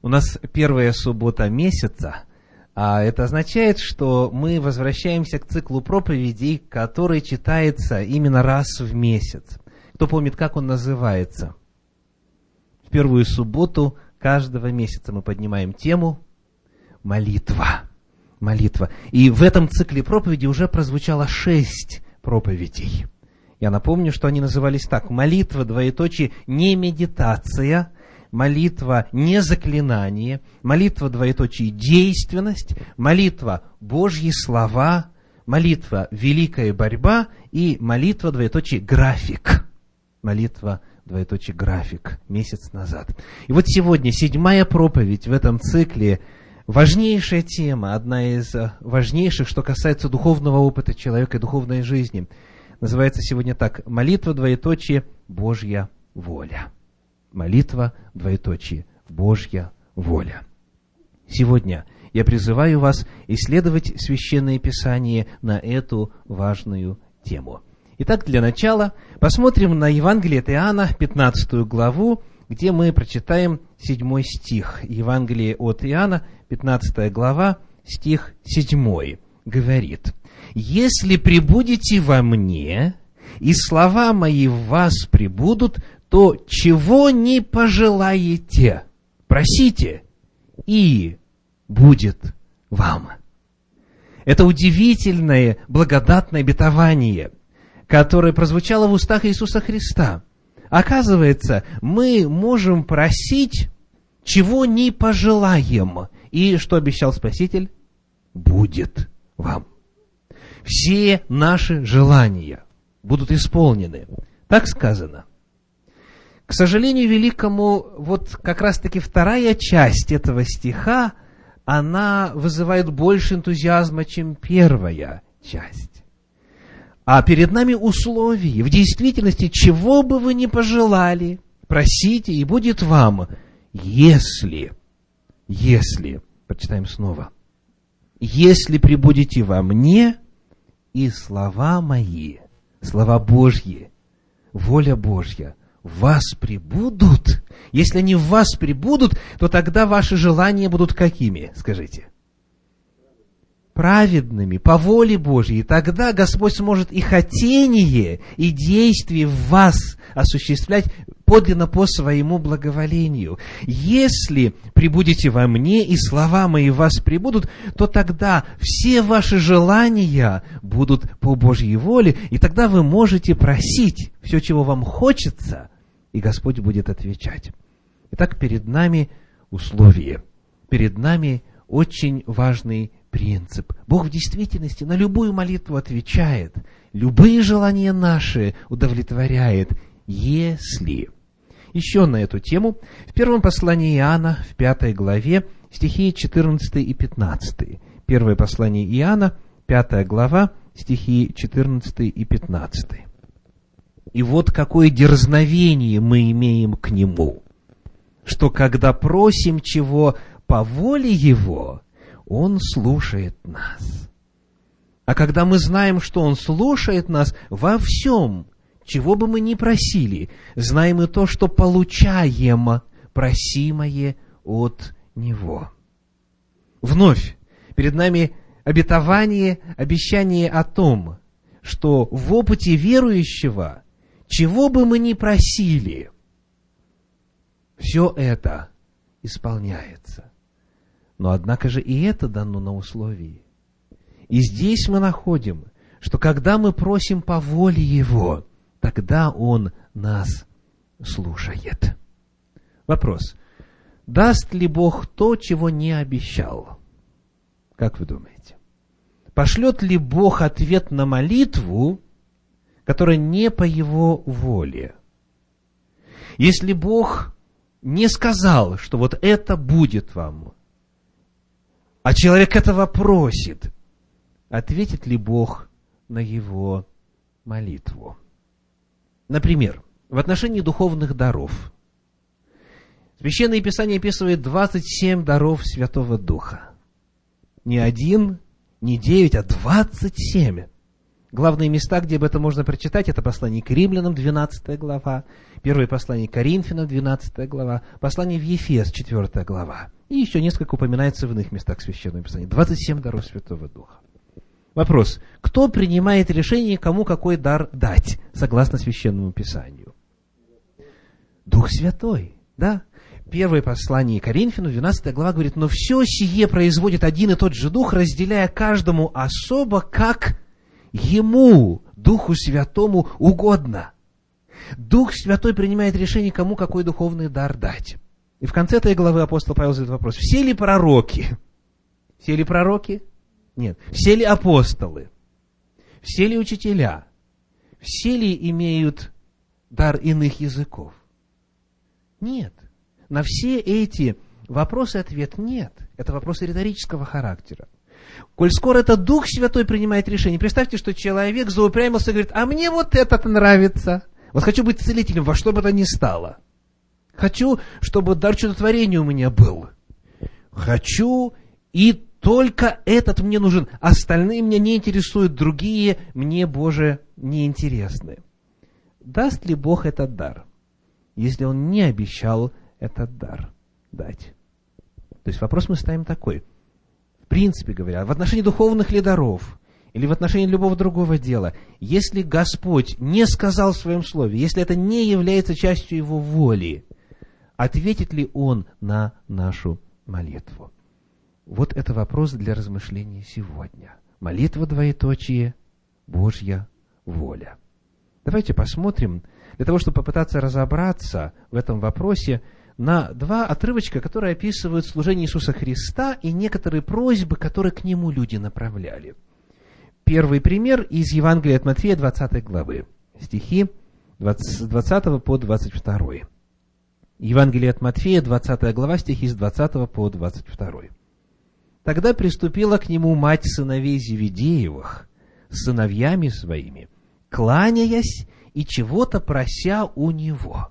У нас первая суббота месяца, а это означает, что мы возвращаемся к циклу проповедей, который читается именно раз в месяц. Кто помнит, как он называется? В первую субботу каждого месяца мы поднимаем тему молитва. Молитва. И в этом цикле проповеди уже прозвучало шесть проповедей. Я напомню, что они назывались так. Молитва, двоеточие, не медитация, молитва не заклинание, молитва двоеточие действенность, молитва Божьи слова, молитва великая борьба и молитва двоеточие график. Молитва двоеточие график месяц назад. И вот сегодня седьмая проповедь в этом цикле важнейшая тема, одна из важнейших, что касается духовного опыта человека и духовной жизни. Называется сегодня так «Молитва, двоеточие, Божья воля». Молитва, двоеточие, Божья воля. Сегодня я призываю вас исследовать Священное Писание на эту важную тему. Итак, для начала посмотрим на Евангелие от Иоанна, 15 главу, где мы прочитаем 7 стих. Евангелие от Иоанна, 15 глава, стих 7 говорит, «Если прибудете во мне, и слова мои в вас прибудут, то чего не пожелаете, просите, и будет вам. Это удивительное, благодатное обетование, которое прозвучало в устах Иисуса Христа. Оказывается, мы можем просить, чего не пожелаем. И что обещал Спаситель? Будет вам. Все наши желания будут исполнены. Так сказано. К сожалению великому, вот как раз-таки вторая часть этого стиха, она вызывает больше энтузиазма, чем первая часть. А перед нами условия. В действительности, чего бы вы ни пожелали, просите, и будет вам, если, если, прочитаем снова, если прибудете во мне, и слова мои, слова Божьи, воля Божья вас прибудут, если они в вас прибудут, то тогда ваши желания будут какими, скажите? Праведными, по воле Божьей. Тогда Господь сможет и хотение, и действие в вас осуществлять подлинно по своему благоволению. Если прибудете во мне, и слова мои в вас прибудут, то тогда все ваши желания будут по Божьей воле, и тогда вы можете просить все, чего вам хочется – и Господь будет отвечать. Итак, перед нами условие, перед нами очень важный принцип. Бог в действительности на любую молитву отвечает, любые желания наши удовлетворяет, если... Еще на эту тему в первом послании Иоанна, в пятой главе, стихи 14 и 15. Первое послание Иоанна, пятая глава, стихи 14 и 15. И вот какое дерзновение мы имеем к Нему, что когда просим чего по воле Его, Он слушает нас. А когда мы знаем, что Он слушает нас во всем, чего бы мы ни просили, знаем и то, что получаем просимое от Него. Вновь перед нами обетование, обещание о том, что в опыте верующего – чего бы мы ни просили, все это исполняется. Но однако же и это дано на условии. И здесь мы находим, что когда мы просим по воле Его, тогда Он нас слушает. Вопрос. Даст ли Бог то, чего не обещал? Как вы думаете? Пошлет ли Бог ответ на молитву, которое не по его воле. Если Бог не сказал, что вот это будет вам, а человек этого просит, ответит ли Бог на его молитву? Например, в отношении духовных даров. Священное Писание описывает 27 даров Святого Духа. Не один, не девять, а двадцать семь. Главные места, где об этом можно прочитать, это послание к римлянам, 12 глава, первое послание к Коринфянам, 12 глава, послание в Ефес, 4 глава. И еще несколько упоминается в иных местах Священного Писания. 27 даров Святого Духа. Вопрос. Кто принимает решение, кому какой дар дать, согласно Священному Писанию? Дух Святой, да? Первое послание Коринфяну, 12 глава говорит, «Но все сие производит один и тот же Дух, разделяя каждому особо, как Ему, Духу Святому, угодно». Дух Святой принимает решение, кому какой духовный дар дать. И в конце этой главы апостол Павел задает вопрос, все ли пророки? Все ли пророки? Нет. Все ли апостолы? Все ли учителя? Все ли имеют дар иных языков? Нет. На все эти вопросы ответ нет. Это вопросы риторического характера. Коль скоро это Дух Святой принимает решение, представьте, что человек заупрямился и говорит, а мне вот этот нравится. Вот хочу быть целителем во что бы то ни стало. Хочу, чтобы дар чудотворения у меня был. Хочу, и только этот мне нужен. Остальные меня не интересуют, другие мне, Боже, не интересны. Даст ли Бог этот дар, если Он не обещал этот дар дать? То есть вопрос мы ставим такой. Принципе говоря, в отношении духовных ли даров, или в отношении любого другого дела, если Господь не сказал в своем слове, если это не является частью Его воли, ответит ли Он на нашу молитву? Вот это вопрос для размышления сегодня. Молитва двоеточие, Божья воля. Давайте посмотрим, для того, чтобы попытаться разобраться в этом вопросе, на два отрывочка, которые описывают служение Иисуса Христа и некоторые просьбы, которые к Нему люди направляли. Первый пример из Евангелия от Матфея, 20 главы, стихи 20, с 20 по 22. Евангелие от Матфея, 20 глава, стихи с 20 по 22. Тогда приступила к нему мать сыновей Зеведеевых с сыновьями своими, кланяясь и чего-то прося у него.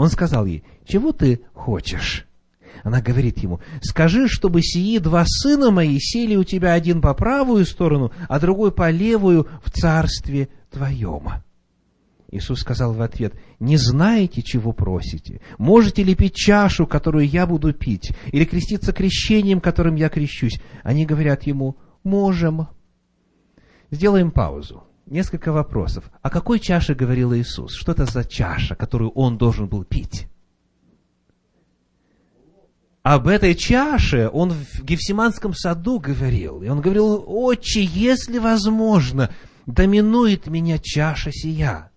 Он сказал ей, чего ты хочешь? Она говорит ему, скажи, чтобы сии два сына мои сели у тебя один по правую сторону, а другой по левую в царстве твоем. Иисус сказал в ответ, не знаете, чего просите? Можете ли пить чашу, которую я буду пить, или креститься крещением, которым я крещусь? Они говорят ему, можем. Сделаем паузу. Несколько вопросов. О какой чаше говорил Иисус? Что это за чаша, которую он должен был пить? Об этой чаше он в Гефсиманском саду говорил. И он говорил, «Отче, если возможно, доминует меня чаша сия».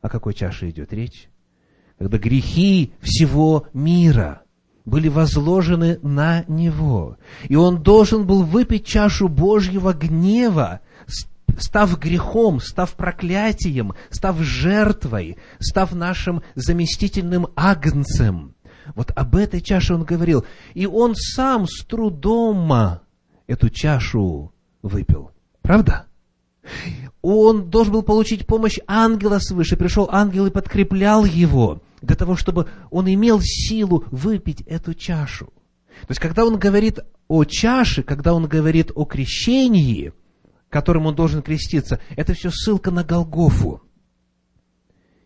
О какой чаше идет речь? Когда грехи всего мира были возложены на него. И он должен был выпить чашу Божьего гнева, став грехом, став проклятием, став жертвой, став нашим заместительным агнцем. Вот об этой чаше он говорил. И он сам с трудом эту чашу выпил. Правда? Он должен был получить помощь ангела свыше. Пришел ангел и подкреплял его для того, чтобы он имел силу выпить эту чашу. То есть, когда он говорит о чаше, когда он говорит о крещении, которым он должен креститься, это все ссылка на Голгофу.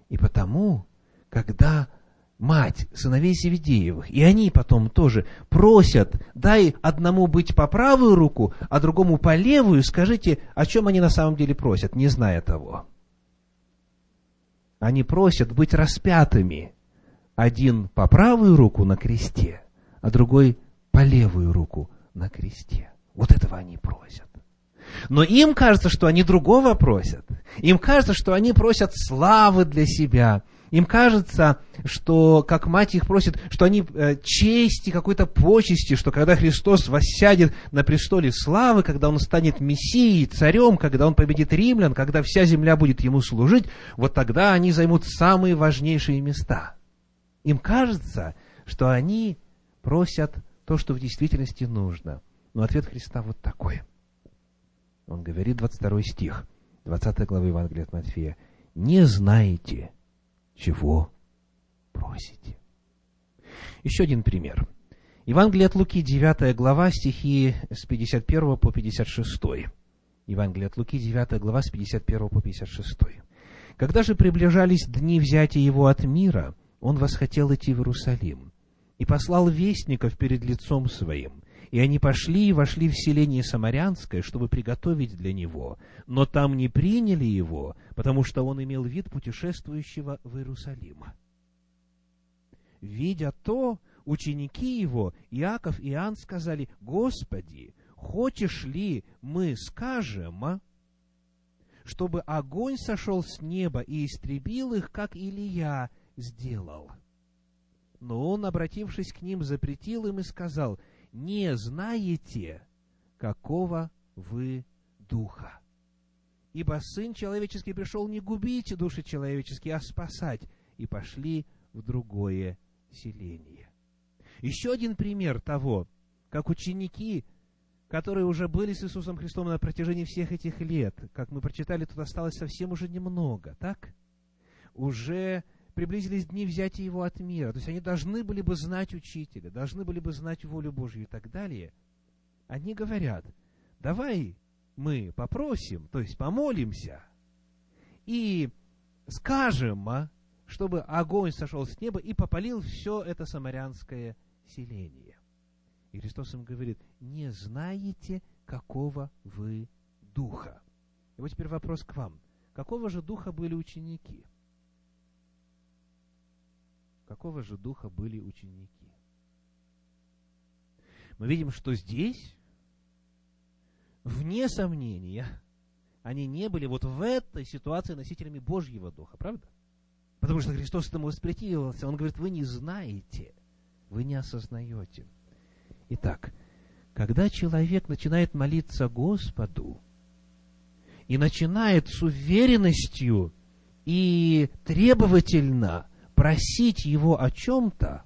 И потому, когда мать сыновей Севедеевых, и они потом тоже просят, дай одному быть по правую руку, а другому по левую, скажите, о чем они на самом деле просят, не зная того. Они просят быть распятыми, один по правую руку на кресте, а другой по левую руку на кресте. Вот этого они просят. Но им кажется, что они другого просят. Им кажется, что они просят славы для себя – им кажется, что, как мать их просит, что они э, чести, какой-то почести, что когда Христос воссядет на престоле славы, когда Он станет Мессией, царем, когда Он победит римлян, когда вся земля будет Ему служить, вот тогда они займут самые важнейшие места. Им кажется, что они просят то, что в действительности нужно. Но ответ Христа вот такой. Он говорит, 22 стих, 20 главы Евангелия от Матфея, «Не знаете, чего просите. Еще один пример. Евангелие от Луки, 9 глава, стихи с 51 по 56. Евангелие от Луки, 9 глава, с 51 по 56. Когда же приближались дни взятия его от мира, он восхотел идти в Иерусалим и послал вестников перед лицом своим. И они пошли и вошли в селение Самарянское, чтобы приготовить для него. Но там не приняли его, потому что он имел вид путешествующего в Иерусалим. Видя то, ученики его, Иаков и Иоанн, сказали, «Господи, хочешь ли мы скажем, чтобы огонь сошел с неба и истребил их, как Илия сделал? Но он, обратившись к ним, запретил им и сказал, не знаете, какого вы духа. Ибо Сын Человеческий пришел не губить души человеческие, а спасать. И пошли в другое селение. Еще один пример того, как ученики которые уже были с Иисусом Христом на протяжении всех этих лет. Как мы прочитали, тут осталось совсем уже немного, так? Уже приблизились дни взятия его от мира. То есть они должны были бы знать учителя, должны были бы знать волю Божью и так далее. Они говорят, давай мы попросим, то есть помолимся, и скажем, а, чтобы огонь сошел с неба и попалил все это самарянское селение. И Христос им говорит, не знаете, какого вы духа. И вот теперь вопрос к вам. Какого же духа были ученики? Какого же духа были ученики? Мы видим, что здесь, вне сомнения, они не были вот в этой ситуации носителями Божьего Духа, правда? Потому что Христос этому воспретивился. Он говорит, вы не знаете, вы не осознаете. Итак, когда человек начинает молиться Господу и начинает с уверенностью и требовательно просить Его о чем-то,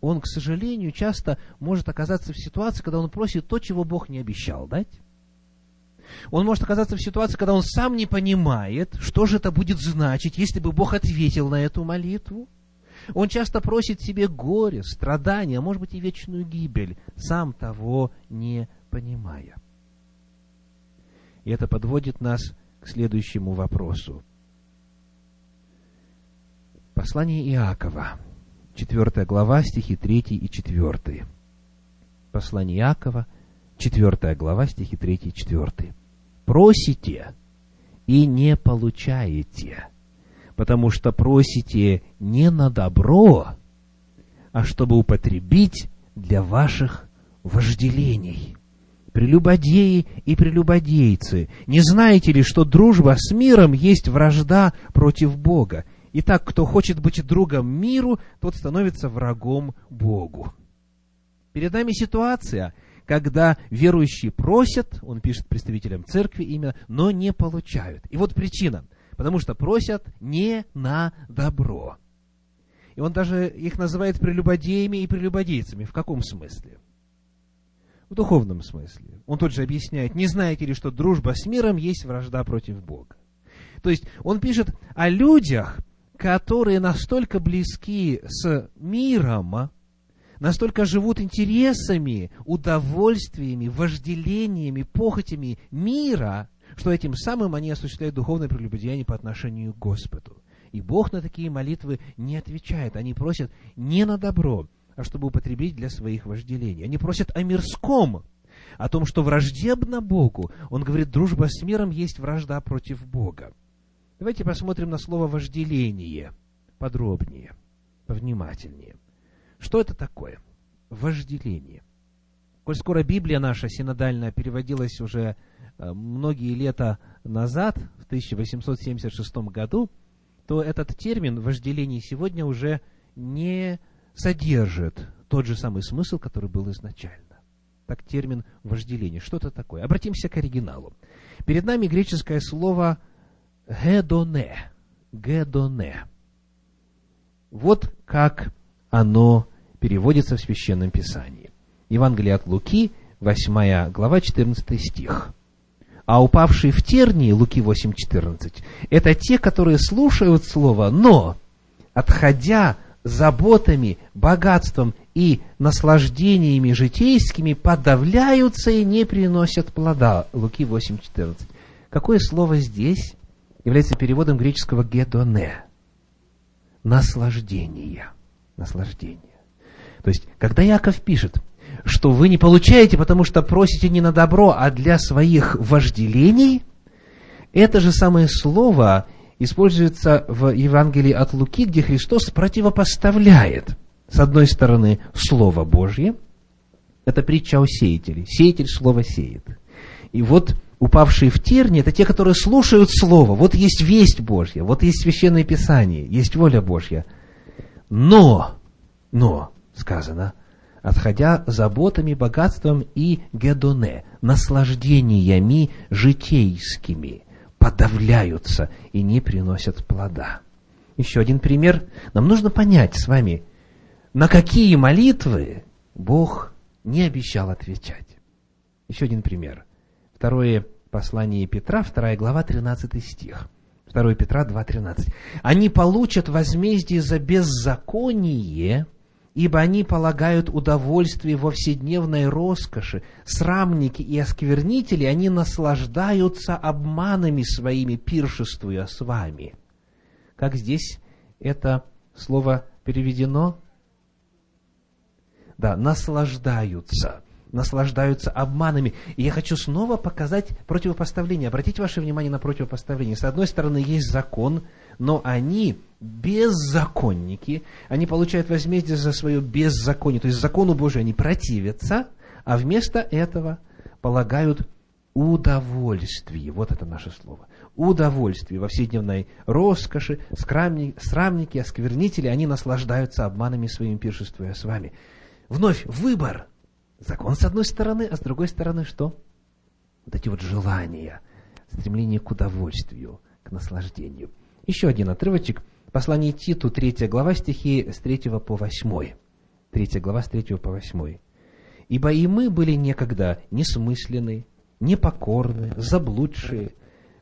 он, к сожалению, часто может оказаться в ситуации, когда он просит то, чего Бог не обещал дать. Он может оказаться в ситуации, когда он сам не понимает, что же это будет значить, если бы Бог ответил на эту молитву. Он часто просит себе горе, страдания, а может быть и вечную гибель, сам того не понимая. И это подводит нас к следующему вопросу. Послание Иакова, 4 глава, стихи 3 и 4. Послание Иакова, 4 глава, стихи 3 и 4. «Просите и не получаете, потому что просите не на добро, а чтобы употребить для ваших вожделений. Прелюбодеи и прелюбодейцы, не знаете ли, что дружба с миром есть вражда против Бога? Итак, кто хочет быть другом миру, тот становится врагом Богу. Перед нами ситуация, когда верующие просят, он пишет представителям церкви имя, но не получают. И вот причина – потому что просят не на добро. И он даже их называет прелюбодеями и прелюбодейцами. В каком смысле? В духовном смысле. Он тут же объясняет, не знаете ли, что дружба с миром есть вражда против Бога. То есть он пишет о людях, которые настолько близки с миром, настолько живут интересами, удовольствиями, вожделениями, похотями мира, что этим самым они осуществляют духовное прелюбодеяние по отношению к Господу. И Бог на такие молитвы не отвечает. Они просят не на добро, а чтобы употребить для своих вожделений. Они просят о мирском, о том, что враждебно Богу. Он говорит, дружба с миром есть вражда против Бога. Давайте посмотрим на слово «вожделение» подробнее, повнимательнее. Что это такое? Вожделение. Коль скоро Библия наша синодальная переводилась уже Э, многие лета назад, в 1876 году, то этот термин вожделение сегодня уже не содержит тот же самый смысл, который был изначально. Так термин вожделение. Что это такое? Обратимся к оригиналу. Перед нами греческое слово «гедоне». «Гедоне». Вот как оно переводится в Священном Писании. Евангелие от Луки, 8 глава, 14 стих а упавшие в тернии, Луки 8.14, это те, которые слушают Слово, но, отходя заботами, богатством и наслаждениями житейскими подавляются и не приносят плода. Луки 8.14. Какое слово здесь является переводом греческого «гедоне»? Наслаждение. Наслаждение. То есть, когда Яков пишет, что вы не получаете, потому что просите не на добро, а для своих вожделений, это же самое слово используется в Евангелии от Луки, где Христос противопоставляет, с одной стороны, Слово Божье, это притча о сеятеле, сеятель Слово сеет. И вот упавшие в терни, это те, которые слушают Слово. Вот есть весть Божья, вот есть Священное Писание, есть воля Божья. Но, но, сказано, отходя заботами, богатством и гедоне, наслаждениями житейскими, подавляются и не приносят плода. Еще один пример. Нам нужно понять с вами, на какие молитвы Бог не обещал отвечать. Еще один пример. Второе послание Петра, вторая глава, 13 стих. 2 Петра 2.13. «Они получат возмездие за беззаконие, ибо они полагают удовольствие во вседневной роскоши. Срамники и осквернители, они наслаждаются обманами своими, пиршествуя с вами. Как здесь это слово переведено? Да, наслаждаются наслаждаются обманами. И я хочу снова показать противопоставление. Обратите ваше внимание на противопоставление. С одной стороны, есть закон, но они беззаконники, они получают возмездие за свое беззаконие, то есть закону Божию они противятся, а вместо этого полагают удовольствие. Вот это наше слово. Удовольствие во вседневной роскоши, срамники, осквернители, они наслаждаются обманами своим пиршествуя с вами. Вновь выбор. Закон с одной стороны, а с другой стороны что? Вот эти вот желания, стремление к удовольствию, к наслаждению. Еще один отрывочек. Послание Титу, 3 глава, стихи с 3 по 8. 3 глава, с 3 по 8. «Ибо и мы были некогда несмысленны, непокорны, заблудшие,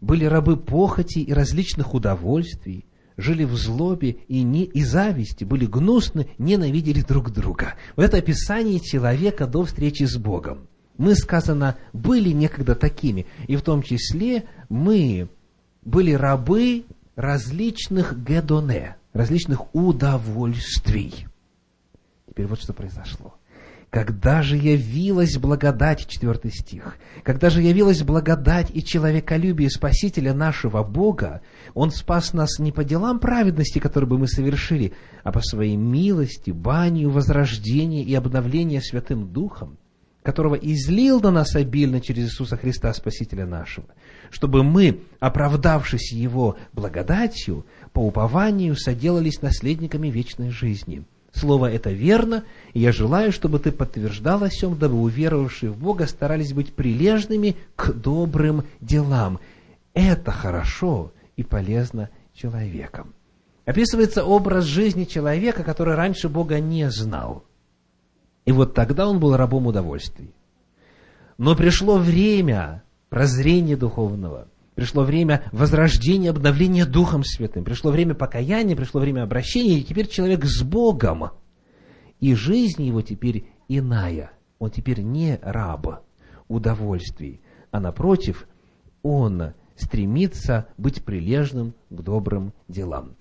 были рабы похоти и различных удовольствий, жили в злобе и, не, и зависти, были гнусны, ненавидели друг друга. Вот это описание человека до встречи с Богом. Мы, сказано, были некогда такими, и в том числе мы были рабы различных гедоне, различных удовольствий. Теперь вот что произошло. Когда же явилась благодать, четвертый стих, когда же явилась благодать и человеколюбие Спасителя нашего Бога, Он спас нас не по делам праведности, которые бы мы совершили, а по своей милости, банию, возрождения и обновления Святым Духом, которого излил на нас обильно через Иисуса Христа, Спасителя нашего, чтобы мы, оправдавшись Его благодатью, по упованию соделались наследниками вечной жизни – Слово это верно, и я желаю, чтобы ты подтверждал о сем, дабы уверовавшие в Бога старались быть прилежными к добрым делам. Это хорошо и полезно человеком. Описывается образ жизни человека, который раньше Бога не знал. И вот тогда он был рабом удовольствий. Но пришло время прозрения духовного – пришло время возрождения, обновления Духом Святым, пришло время покаяния, пришло время обращения, и теперь человек с Богом. И жизнь его теперь иная. Он теперь не раб удовольствий, а напротив, он стремится быть прилежным к добрым делам.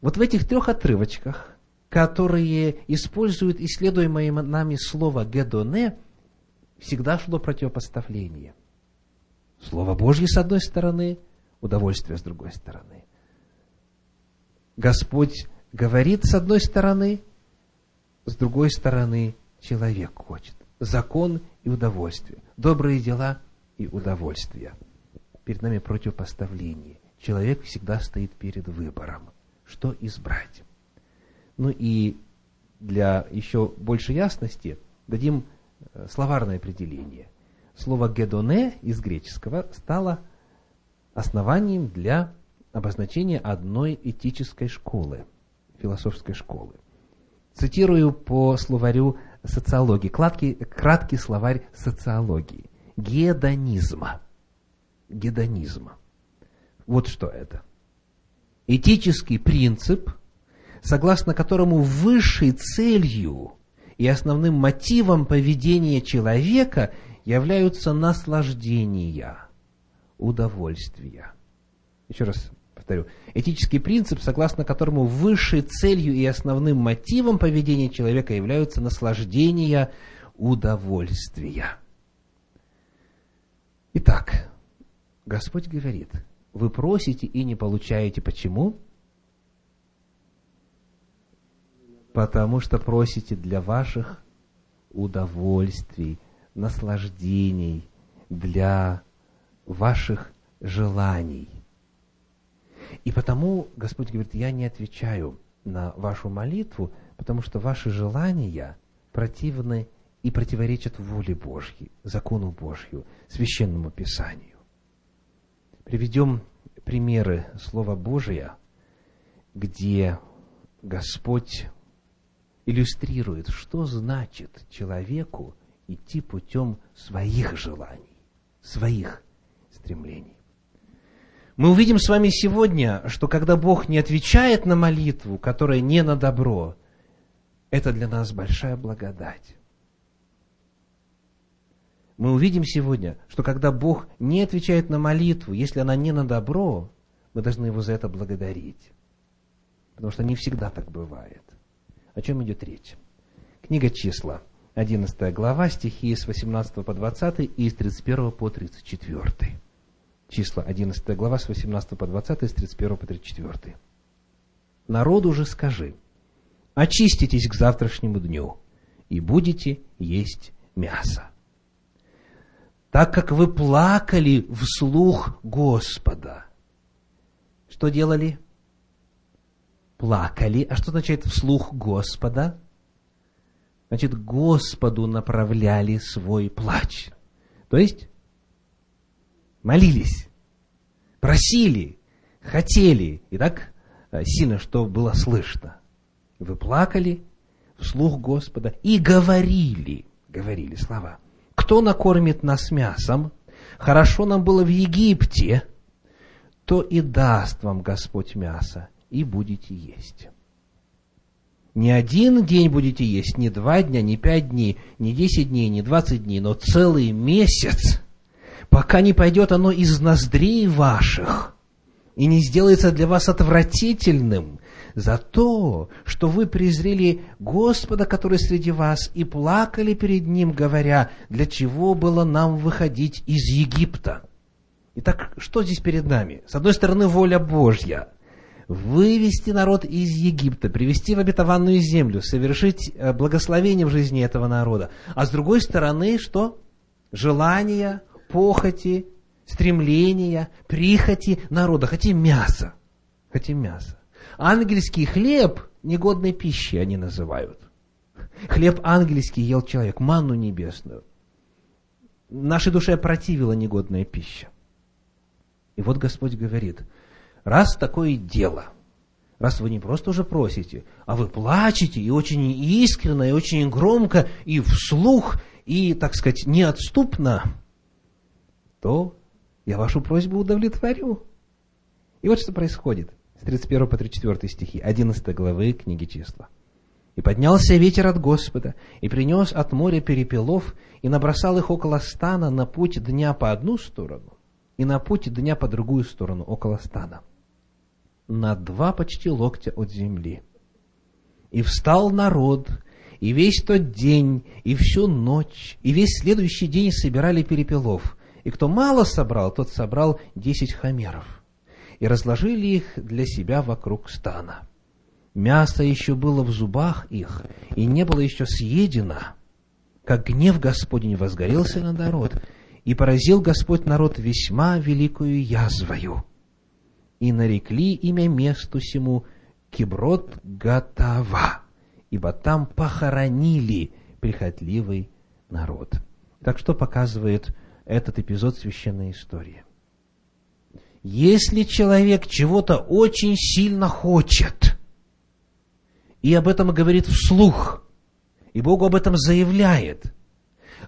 Вот в этих трех отрывочках, которые используют исследуемое нами слово «гедоне», всегда шло противопоставление – Слово Божье с одной стороны, удовольствие с другой стороны. Господь говорит с одной стороны, с другой стороны человек хочет. Закон и удовольствие. Добрые дела и удовольствие. Перед нами противопоставление. Человек всегда стоит перед выбором, что избрать. Ну и для еще большей ясности дадим э, словарное определение. Слово «гедоне» из греческого стало основанием для обозначения одной этической школы, философской школы. Цитирую по словарю социологии, краткий, краткий словарь социологии. Гедонизма. Гедонизма. Вот что это. Этический принцип, согласно которому высшей целью и основным мотивом поведения человека являются наслаждения, удовольствия. Еще раз повторю. Этический принцип, согласно которому высшей целью и основным мотивом поведения человека являются наслаждения, удовольствия. Итак, Господь говорит, вы просите и не получаете. Почему? Потому что просите для ваших удовольствий, наслаждений, для ваших желаний. И потому Господь говорит, я не отвечаю на вашу молитву, потому что ваши желания противны и противоречат воле Божьей, закону Божью, священному Писанию. Приведем примеры Слова Божия, где Господь иллюстрирует, что значит человеку идти путем своих желаний, своих стремлений. Мы увидим с вами сегодня, что когда Бог не отвечает на молитву, которая не на добро, это для нас большая благодать. Мы увидим сегодня, что когда Бог не отвечает на молитву, если она не на добро, мы должны Его за это благодарить. Потому что не всегда так бывает. О чем идет речь? Книга числа, 11 глава, стихи с 18 по 20 и с 31 по 34 числа 11 глава с 18 по 20, с 31 по 34. «Народу же скажи, очиститесь к завтрашнему дню, и будете есть мясо. Так как вы плакали вслух Господа». Что делали? Плакали. А что означает вслух Господа? Значит, Господу направляли свой плач. То есть, молились, просили, хотели, и так э, сильно, что было слышно. Вы плакали вслух Господа и говорили, говорили слова. Кто накормит нас мясом? Хорошо нам было в Египте, то и даст вам Господь мясо, и будете есть. Не один день будете есть, не два дня, не пять дней, не десять дней, не двадцать дней, но целый месяц пока не пойдет оно из ноздрей ваших и не сделается для вас отвратительным за то, что вы презрели Господа, который среди вас, и плакали перед Ним, говоря, для чего было нам выходить из Египта. Итак, что здесь перед нами? С одной стороны, воля Божья – вывести народ из Египта, привести в обетованную землю, совершить э, благословение в жизни этого народа. А с другой стороны, что? Желание, похоти, стремления, прихоти народа. Хотим мясо. Хотим мясо. Ангельский хлеб негодной пищей они называют. Хлеб ангельский ел человек, манну небесную. Нашей душе противила негодная пища. И вот Господь говорит, раз такое дело, раз вы не просто уже просите, а вы плачете и очень искренне, и очень громко, и вслух, и, так сказать, неотступно, то я вашу просьбу удовлетворю. И вот что происходит с 31 по 34 стихи 11 главы книги числа. «И поднялся ветер от Господа, и принес от моря перепелов, и набросал их около стана на путь дня по одну сторону, и на путь дня по другую сторону, около стана, на два почти локтя от земли. И встал народ, и весь тот день, и всю ночь, и весь следующий день собирали перепелов, и кто мало собрал, тот собрал десять хамеров. И разложили их для себя вокруг стана. Мясо еще было в зубах их, и не было еще съедено, как гнев Господень возгорелся на народ, и поразил Господь народ весьма великую язвою. И нарекли имя месту сему Киброд Гатава, ибо там похоронили прихотливый народ. Так что показывает этот эпизод священной истории. Если человек чего-то очень сильно хочет, и об этом говорит вслух, и Богу об этом заявляет,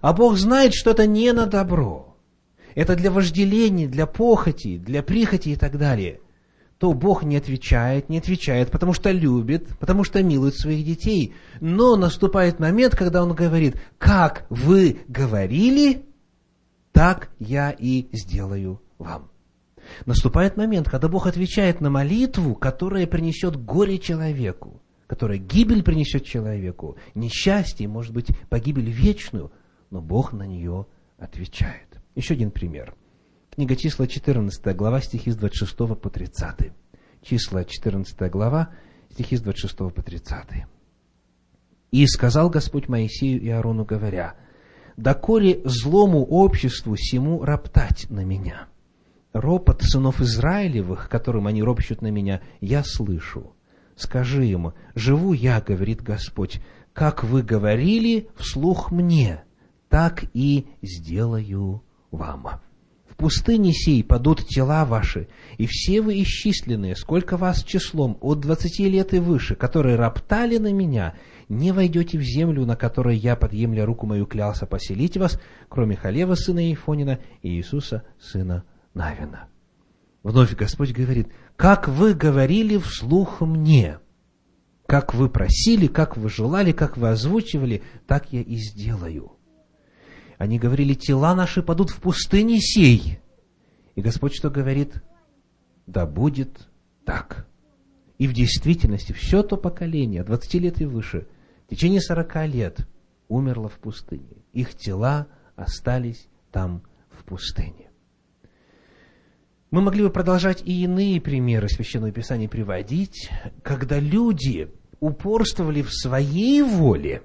а Бог знает, что это не на добро, это для вожделения, для похоти, для прихоти и так далее, то Бог не отвечает, не отвечает, потому что любит, потому что милует своих детей. Но наступает момент, когда Он говорит, как вы говорили, так я и сделаю вам. Наступает момент, когда Бог отвечает на молитву, которая принесет горе человеку, которая гибель принесет человеку, несчастье, может быть, погибель вечную, но Бог на нее отвечает. Еще один пример. Книга числа 14 глава, стихи с 26 по 30. Числа 14 глава, стихи с 26 по 30. «И сказал Господь Моисею и Аарону, говоря, «Доколе злому обществу сему роптать на меня» ропот сынов Израилевых, которым они ропщут на меня, я слышу. Скажи им, живу я, говорит Господь, как вы говорили вслух мне, так и сделаю вам. В пустыне сей падут тела ваши, и все вы исчисленные, сколько вас числом, от двадцати лет и выше, которые роптали на меня, не войдете в землю, на которой я, подъемля руку мою, клялся поселить вас, кроме Халева, сына Ифонина, и Иисуса, сына Навина. Вновь Господь говорит, как вы говорили вслух мне, как вы просили, как вы желали, как вы озвучивали, так я и сделаю. Они говорили, тела наши падут в пустыне сей. И Господь что говорит? Да будет так. И в действительности все то поколение, 20 лет и выше, в течение 40 лет умерло в пустыне. Их тела остались там в пустыне. Мы могли бы продолжать и иные примеры Священного Писания приводить, когда люди упорствовали в своей воле,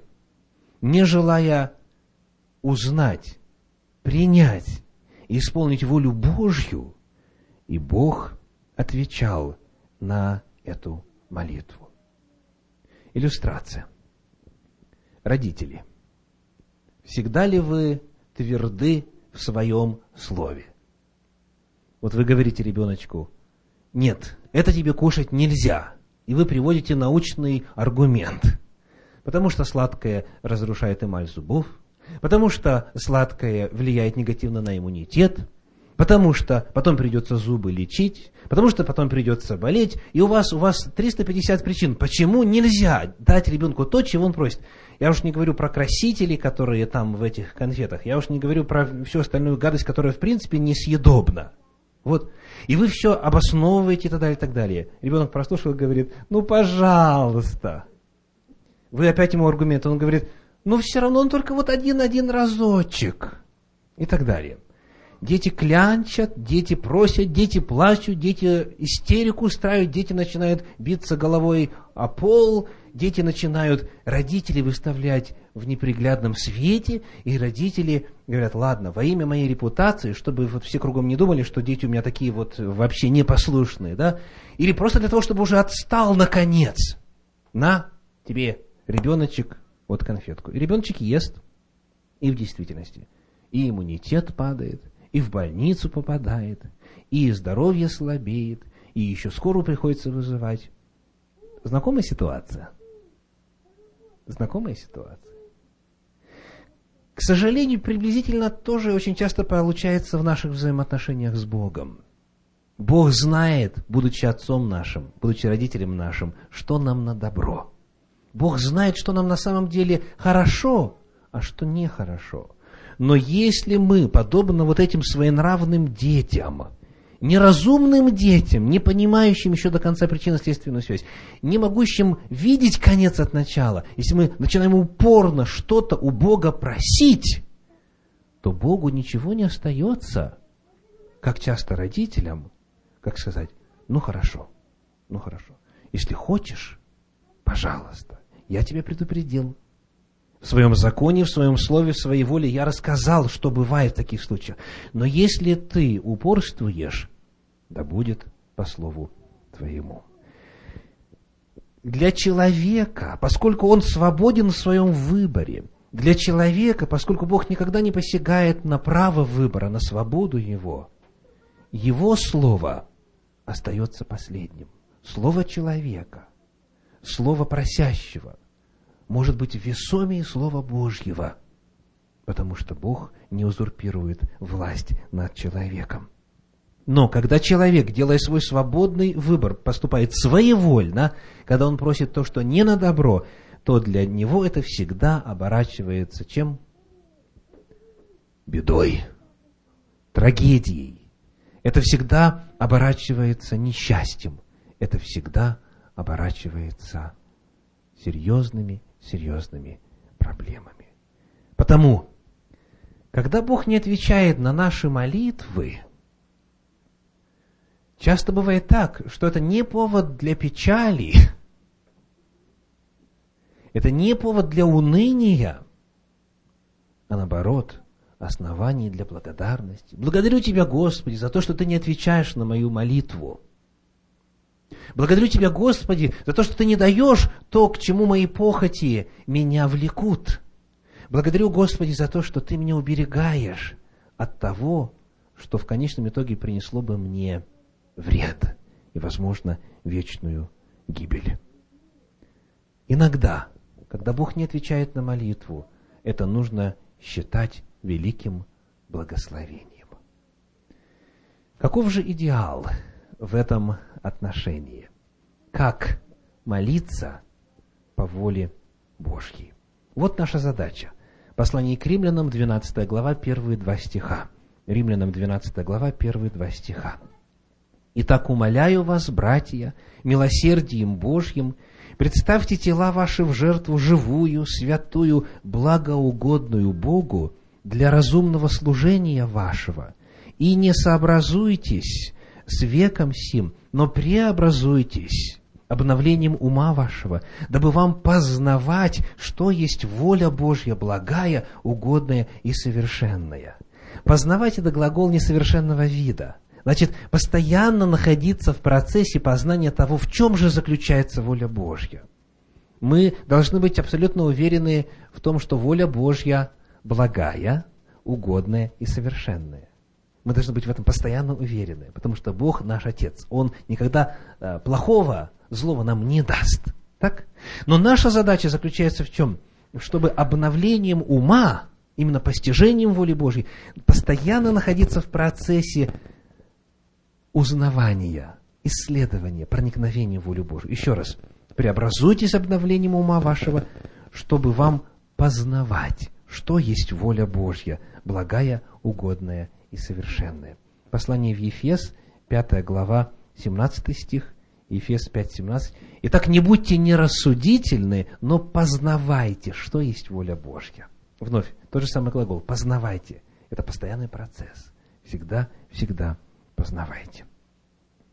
не желая узнать, принять исполнить волю Божью, и Бог отвечал на эту молитву. Иллюстрация. Родители, всегда ли вы тверды в своем слове? Вот вы говорите ребеночку, нет, это тебе кушать нельзя. И вы приводите научный аргумент. Потому что сладкое разрушает эмаль зубов, потому что сладкое влияет негативно на иммунитет, потому что потом придется зубы лечить, потому что потом придется болеть, и у вас, у вас 350 причин, почему нельзя дать ребенку то, чего он просит. Я уж не говорю про красители, которые там в этих конфетах, я уж не говорю про всю остальную гадость, которая в принципе несъедобна. Вот. И вы все обосновываете и так далее, и так далее. Ребенок прослушал и говорит, ну, пожалуйста. Вы опять ему аргумент, он говорит, ну, все равно он только вот один-один разочек. И так далее. Дети клянчат, дети просят, дети плачут, дети истерику устраивают, дети начинают биться головой о пол, дети начинают родители выставлять в неприглядном свете, и родители говорят, ладно, во имя моей репутации, чтобы вот все кругом не думали, что дети у меня такие вот вообще непослушные, да, или просто для того, чтобы уже отстал наконец. На тебе, ребеночек, вот конфетку. И ребеночек ест, и в действительности. И иммунитет падает, и в больницу попадает, и здоровье слабеет, и еще скорую приходится вызывать. Знакомая ситуация? Знакомая ситуация? К сожалению, приблизительно тоже очень часто получается в наших взаимоотношениях с Богом. Бог знает, будучи отцом нашим, будучи родителем нашим, что нам на добро. Бог знает, что нам на самом деле хорошо, а что нехорошо. Но если мы, подобно вот этим своенравным детям, неразумным детям, не понимающим еще до конца причинно-следственную связь, не могущим видеть конец от начала, если мы начинаем упорно что-то у Бога просить, то Богу ничего не остается, как часто родителям, как сказать, ну хорошо, ну хорошо, если хочешь, пожалуйста, я тебя предупредил, в своем законе, в своем слове, в своей воле я рассказал, что бывает в таких случаях. Но если ты упорствуешь, да будет по слову твоему. Для человека, поскольку он свободен в своем выборе, для человека, поскольку Бог никогда не посягает на право выбора, на свободу его, его слово остается последним. Слово человека, слово просящего, может быть весомее Слова Божьего, потому что Бог не узурпирует власть над человеком. Но когда человек, делая свой свободный выбор, поступает своевольно, когда он просит то, что не на добро, то для него это всегда оборачивается чем? Бедой, трагедией. Это всегда оборачивается несчастьем. Это всегда оборачивается серьезными, серьезными проблемами. Потому, когда Бог не отвечает на наши молитвы, часто бывает так, что это не повод для печали, это не повод для уныния, а наоборот, основание для благодарности. Благодарю Тебя, Господи, за то, что Ты не отвечаешь на мою молитву. Благодарю Тебя, Господи, за то, что Ты не даешь то, к чему мои похоти меня влекут. Благодарю, Господи, за то, что Ты меня уберегаешь от того, что в конечном итоге принесло бы мне вред и, возможно, вечную гибель. Иногда, когда Бог не отвечает на молитву, это нужно считать великим благословением. Каков же идеал в этом отношении? Как молиться по воле Божьей? Вот наша задача. Послание к римлянам, 12 глава, первые два стиха. Римлянам, 12 глава, первые два стиха. «Итак, умоляю вас, братья, милосердием Божьим, представьте тела ваши в жертву живую, святую, благоугодную Богу, для разумного служения вашего, и не сообразуйтесь с веком сим, но преобразуйтесь обновлением ума вашего, дабы вам познавать, что есть воля Божья, благая, угодная и совершенная. Познавать – это глагол несовершенного вида. Значит, постоянно находиться в процессе познания того, в чем же заключается воля Божья. Мы должны быть абсолютно уверены в том, что воля Божья – благая, угодная и совершенная. Мы должны быть в этом постоянно уверены, потому что Бог наш Отец. Он никогда э, плохого, злого нам не даст. Так? Но наша задача заключается в чем? Чтобы обновлением ума, именно постижением воли Божьей, постоянно находиться в процессе узнавания, исследования, проникновения в волю Божью. Еще раз, преобразуйтесь обновлением ума вашего, чтобы вам познавать что есть воля Божья, благая, угодная и совершенная. Послание в Ефес, 5 глава, 17 стих, Ефес 5, 17. «Итак, не будьте нерассудительны, но познавайте, что есть воля Божья». Вновь, тот же самый глагол «познавайте». Это постоянный процесс. Всегда, всегда познавайте.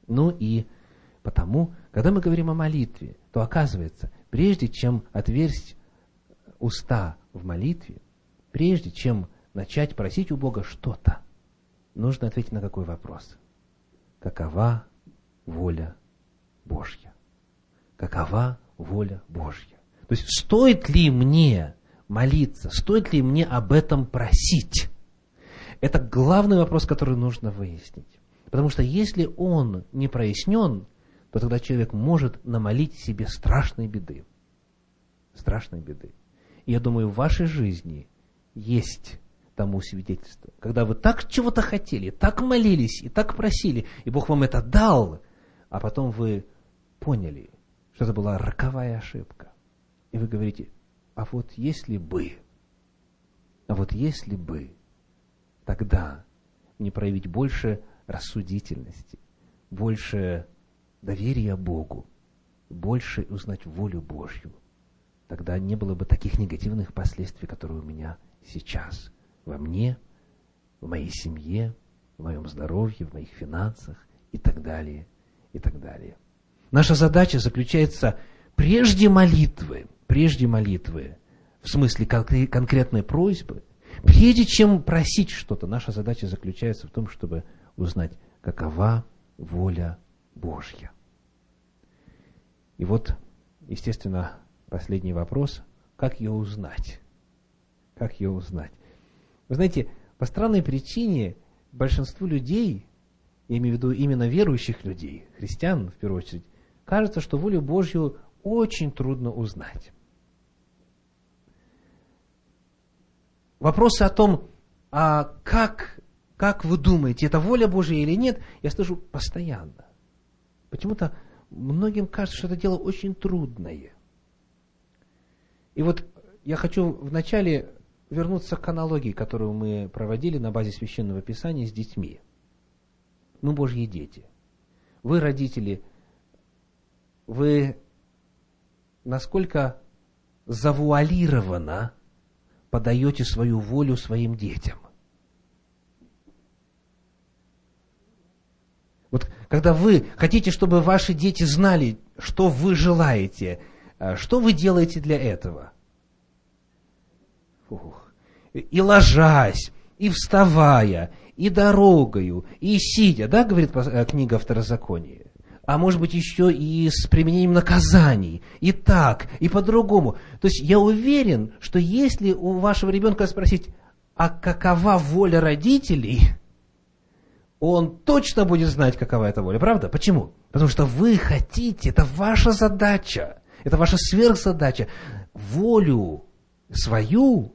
Ну и потому, когда мы говорим о молитве, то оказывается, прежде чем отверсть уста в молитве, прежде чем начать просить у Бога что-то, нужно ответить на какой вопрос? Какова воля Божья? Какова воля Божья? То есть, стоит ли мне молиться, стоит ли мне об этом просить? Это главный вопрос, который нужно выяснить. Потому что если он не прояснен, то тогда человек может намолить себе страшной беды. Страшной беды. И я думаю, в вашей жизни есть тому свидетельство. Когда вы так чего-то хотели, так молились и так просили, и Бог вам это дал, а потом вы поняли, что это была роковая ошибка. И вы говорите, а вот если бы, а вот если бы, тогда не проявить больше рассудительности, больше доверия Богу, больше узнать волю Божью, тогда не было бы таких негативных последствий, которые у меня сейчас во мне, в моей семье, в моем здоровье, в моих финансах и так далее, и так далее. Наша задача заключается прежде молитвы, прежде молитвы, в смысле конкретной просьбы, прежде чем просить что-то, наша задача заключается в том, чтобы узнать, какова воля Божья. И вот, естественно, последний вопрос, как ее узнать? Как ее узнать? Вы знаете, по странной причине большинству людей, я имею в виду именно верующих людей, христиан в первую очередь, кажется, что волю Божью очень трудно узнать. Вопросы о том, а как как вы думаете, это воля Божья или нет, я слышу постоянно. Почему-то многим кажется, что это дело очень трудное. И вот я хочу вначале вернуться к аналогии, которую мы проводили на базе Священного Писания с детьми. Мы Божьи дети. Вы, родители, вы насколько завуалированно подаете свою волю своим детям. Вот когда вы хотите, чтобы ваши дети знали, что вы желаете, а что вы делаете для этого? Фух. И ложась, и вставая, и дорогою, и сидя, да, говорит э, книга Второзакония? а может быть еще и с применением наказаний, и так, и по-другому. То есть я уверен, что если у вашего ребенка спросить, а какова воля родителей, он точно будет знать, какова эта воля, правда? Почему? Потому что вы хотите, это ваша задача, это ваша сверхзадача, волю свою,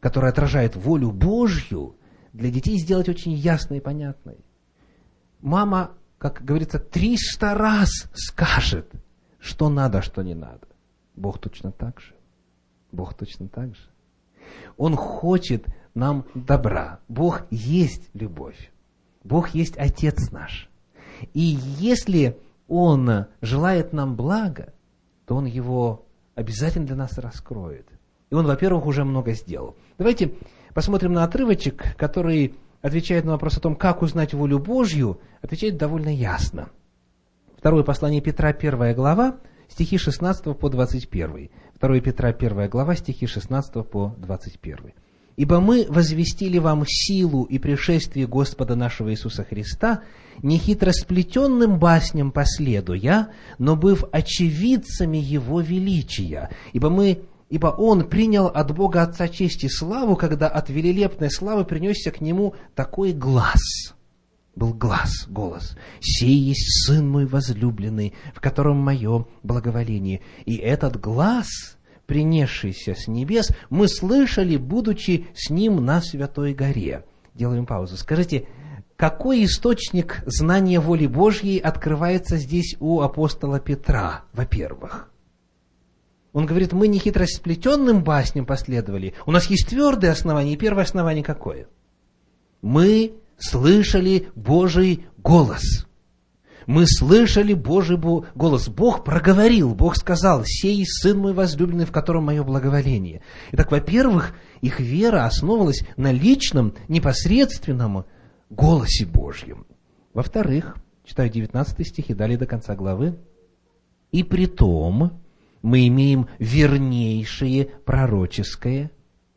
которая отражает волю Божью, для детей сделать очень ясной и понятной. Мама как говорится, 300 раз скажет, что надо, что не надо. Бог точно так же. Бог точно так же. Он хочет нам добра. Бог есть любовь. Бог есть Отец наш. И если Он желает нам блага, то Он его обязательно для нас раскроет. И Он, во-первых, уже много сделал. Давайте посмотрим на отрывочек, который отвечает на вопрос о том, как узнать волю Божью, отвечает довольно ясно. Второе послание Петра, первая глава, стихи 16 по 21. Второе Петра, первая глава, стихи 16 по 21. «Ибо мы возвестили вам силу и пришествие Господа нашего Иисуса Христа, не хитросплетенным басням последуя, но быв очевидцами Его величия. Ибо мы ибо он принял от Бога Отца честь и славу, когда от велилепной славы принесся к нему такой глаз. Был глаз, голос. «Сей есть Сын мой возлюбленный, в котором мое благоволение». И этот глаз, принесшийся с небес, мы слышали, будучи с ним на Святой горе. Делаем паузу. Скажите, какой источник знания воли Божьей открывается здесь у апостола Петра, во-первых? Он говорит, мы не хитросплетенным басням последовали. У нас есть твердое основание. И первое основание какое? Мы слышали Божий голос. Мы слышали Божий голос. Бог проговорил, Бог сказал, «Сей Сын мой возлюбленный, в котором мое благоволение». Итак, во-первых, их вера основывалась на личном, непосредственном голосе Божьем. Во-вторых, читаю 19 стих и далее до конца главы. «И при том, мы имеем вернейшее пророческое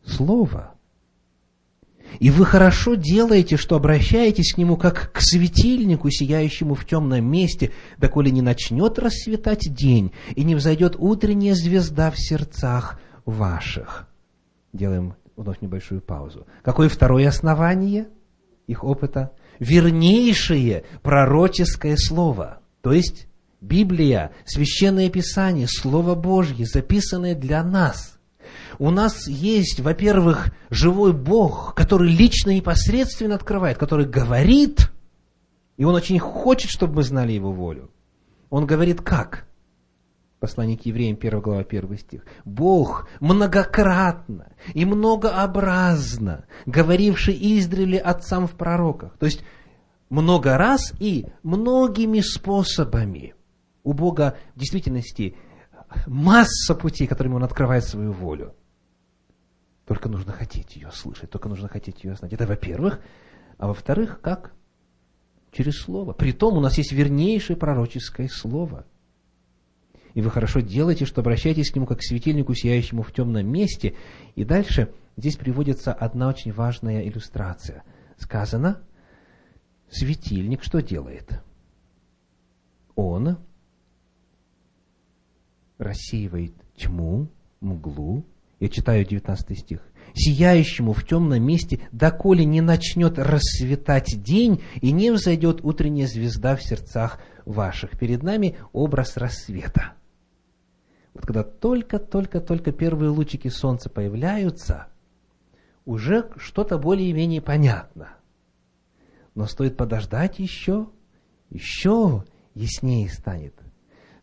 слово. И вы хорошо делаете, что обращаетесь к нему как к светильнику, сияющему в темном месте, доколе не начнет расцветать день и не взойдет утренняя звезда в сердцах ваших. Делаем вновь небольшую паузу. Какое второе основание их опыта? Вернейшее пророческое слово. То есть Библия, Священное Писание, Слово Божье, записанное для нас. У нас есть, во-первых, живой Бог, который лично и непосредственно открывает, который говорит, и Он очень хочет, чтобы мы знали Его волю. Он говорит как? Послание к евреям, 1 глава, 1 стих. Бог многократно и многообразно, говоривший издревле отцам в пророках, то есть много раз и многими способами – у Бога в действительности масса путей, которыми Он открывает свою волю. Только нужно хотеть ее слышать, только нужно хотеть ее знать. Это во-первых. А во-вторых, как? Через слово. Притом у нас есть вернейшее пророческое слово. И вы хорошо делаете, что обращаетесь к нему как к светильнику, сияющему в темном месте. И дальше здесь приводится одна очень важная иллюстрация. Сказано, светильник что делает? Он рассеивает тьму, мглу. Я читаю 19 стих. «Сияющему в темном месте, доколе не начнет рассветать день, и не взойдет утренняя звезда в сердцах ваших». Перед нами образ рассвета. Вот когда только-только-только первые лучики солнца появляются, уже что-то более-менее понятно. но стоит подождать еще, еще яснее станет.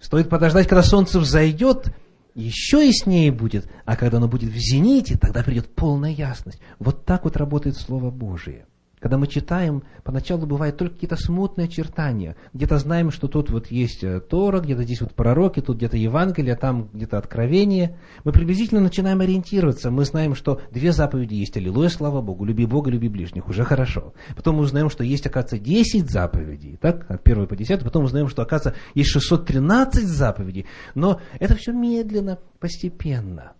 Стоит подождать, когда солнце взойдет, еще яснее будет, а когда оно будет в зените, тогда придет полная ясность. Вот так вот работает Слово Божие. Когда мы читаем, поначалу бывают только какие-то смутные очертания. Где-то знаем, что тут вот есть э, Тора, где-то здесь вот пророки, тут где-то Евангелие, там где-то Откровение. Мы приблизительно начинаем ориентироваться. Мы знаем, что две заповеди есть. Аллилуйя, слава Богу, люби Бога, люби ближних. Уже хорошо. Потом мы узнаем, что есть, оказывается, 10 заповедей. Так, от 1 по 10. Потом узнаем, что, оказывается, есть 613 заповедей. Но это все медленно, постепенно.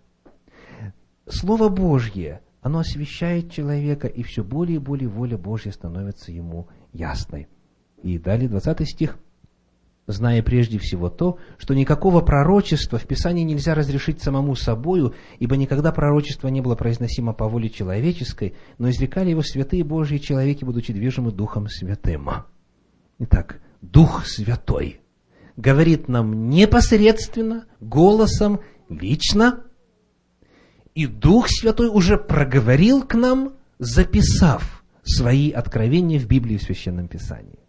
Слово Божье – оно освещает человека, и все более и более воля Божья становится ему ясной. И далее 20 стих. «Зная прежде всего то, что никакого пророчества в Писании нельзя разрешить самому собою, ибо никогда пророчество не было произносимо по воле человеческой, но изрекали его святые Божьи человеки, будучи движимы Духом Святым». Итак, Дух Святой говорит нам непосредственно, голосом, лично, и Дух Святой уже проговорил к нам, записав свои откровения в Библии в Священном Писании.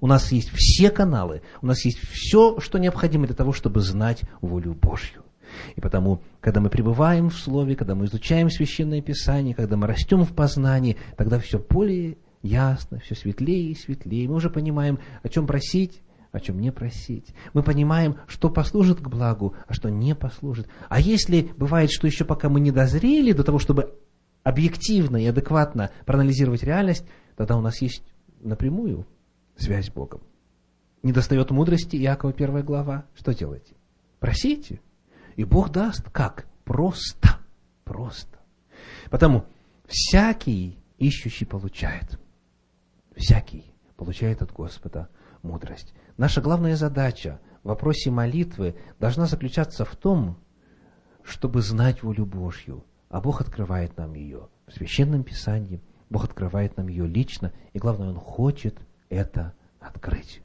У нас есть все каналы, у нас есть все, что необходимо для того, чтобы знать волю Божью. И потому, когда мы пребываем в Слове, когда мы изучаем Священное Писание, когда мы растем в познании, тогда все более ясно, все светлее и светлее. Мы уже понимаем, о чем просить, о чем не просить. Мы понимаем, что послужит к благу, а что не послужит. А если бывает, что еще пока мы не дозрели до того, чтобы объективно и адекватно проанализировать реальность, тогда у нас есть напрямую связь с Богом. Не достает мудрости, Иакова первая глава. Что делаете? Просите, и Бог даст. Как? Просто. Просто. Потому всякий ищущий получает. Всякий получает от Господа мудрость. Наша главная задача в вопросе молитвы должна заключаться в том, чтобы знать волю Божью, а Бог открывает нам ее в Священном Писании, Бог открывает нам ее лично, и главное, Он хочет это открыть.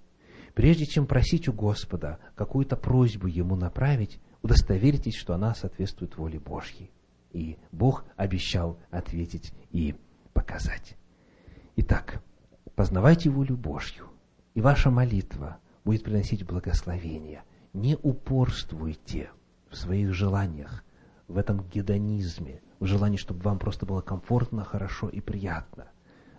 Прежде чем просить у Господа какую-то просьбу Ему направить, удостоверитесь, что она соответствует воле Божьей. И Бог обещал ответить и показать. Итак, познавайте волю Божью – и ваша молитва будет приносить благословение. Не упорствуйте в своих желаниях, в этом гедонизме, в желании, чтобы вам просто было комфортно, хорошо и приятно.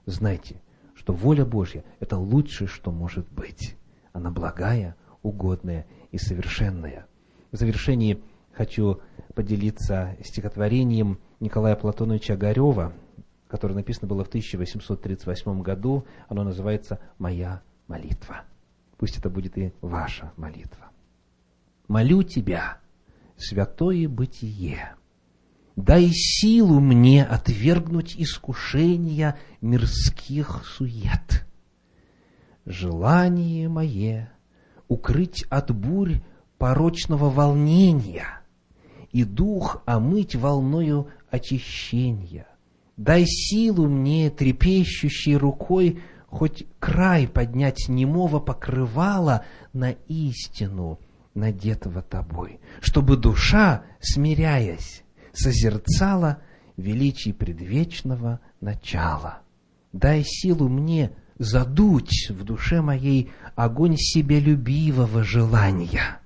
Знайте, что воля Божья – это лучшее, что может быть. Она благая, угодная и совершенная. В завершении хочу поделиться стихотворением Николая Платоновича Огарева, которое написано было в 1838 году. Оно называется «Моя молитва. Пусть это будет и ваша молитва. Молю Тебя, святое бытие, дай силу мне отвергнуть искушения мирских сует. Желание мое укрыть от бурь порочного волнения и дух омыть волною очищения. Дай силу мне, трепещущей рукой, хоть край поднять немого покрывала на истину, надетого тобой, чтобы душа, смиряясь, созерцала величие предвечного начала. Дай силу мне задуть в душе моей огонь себялюбивого желания.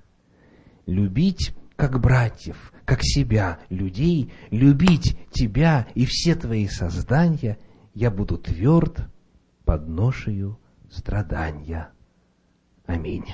Любить, как братьев, как себя, людей, любить тебя и все твои создания, я буду тверд под ношею страдания. Аминь.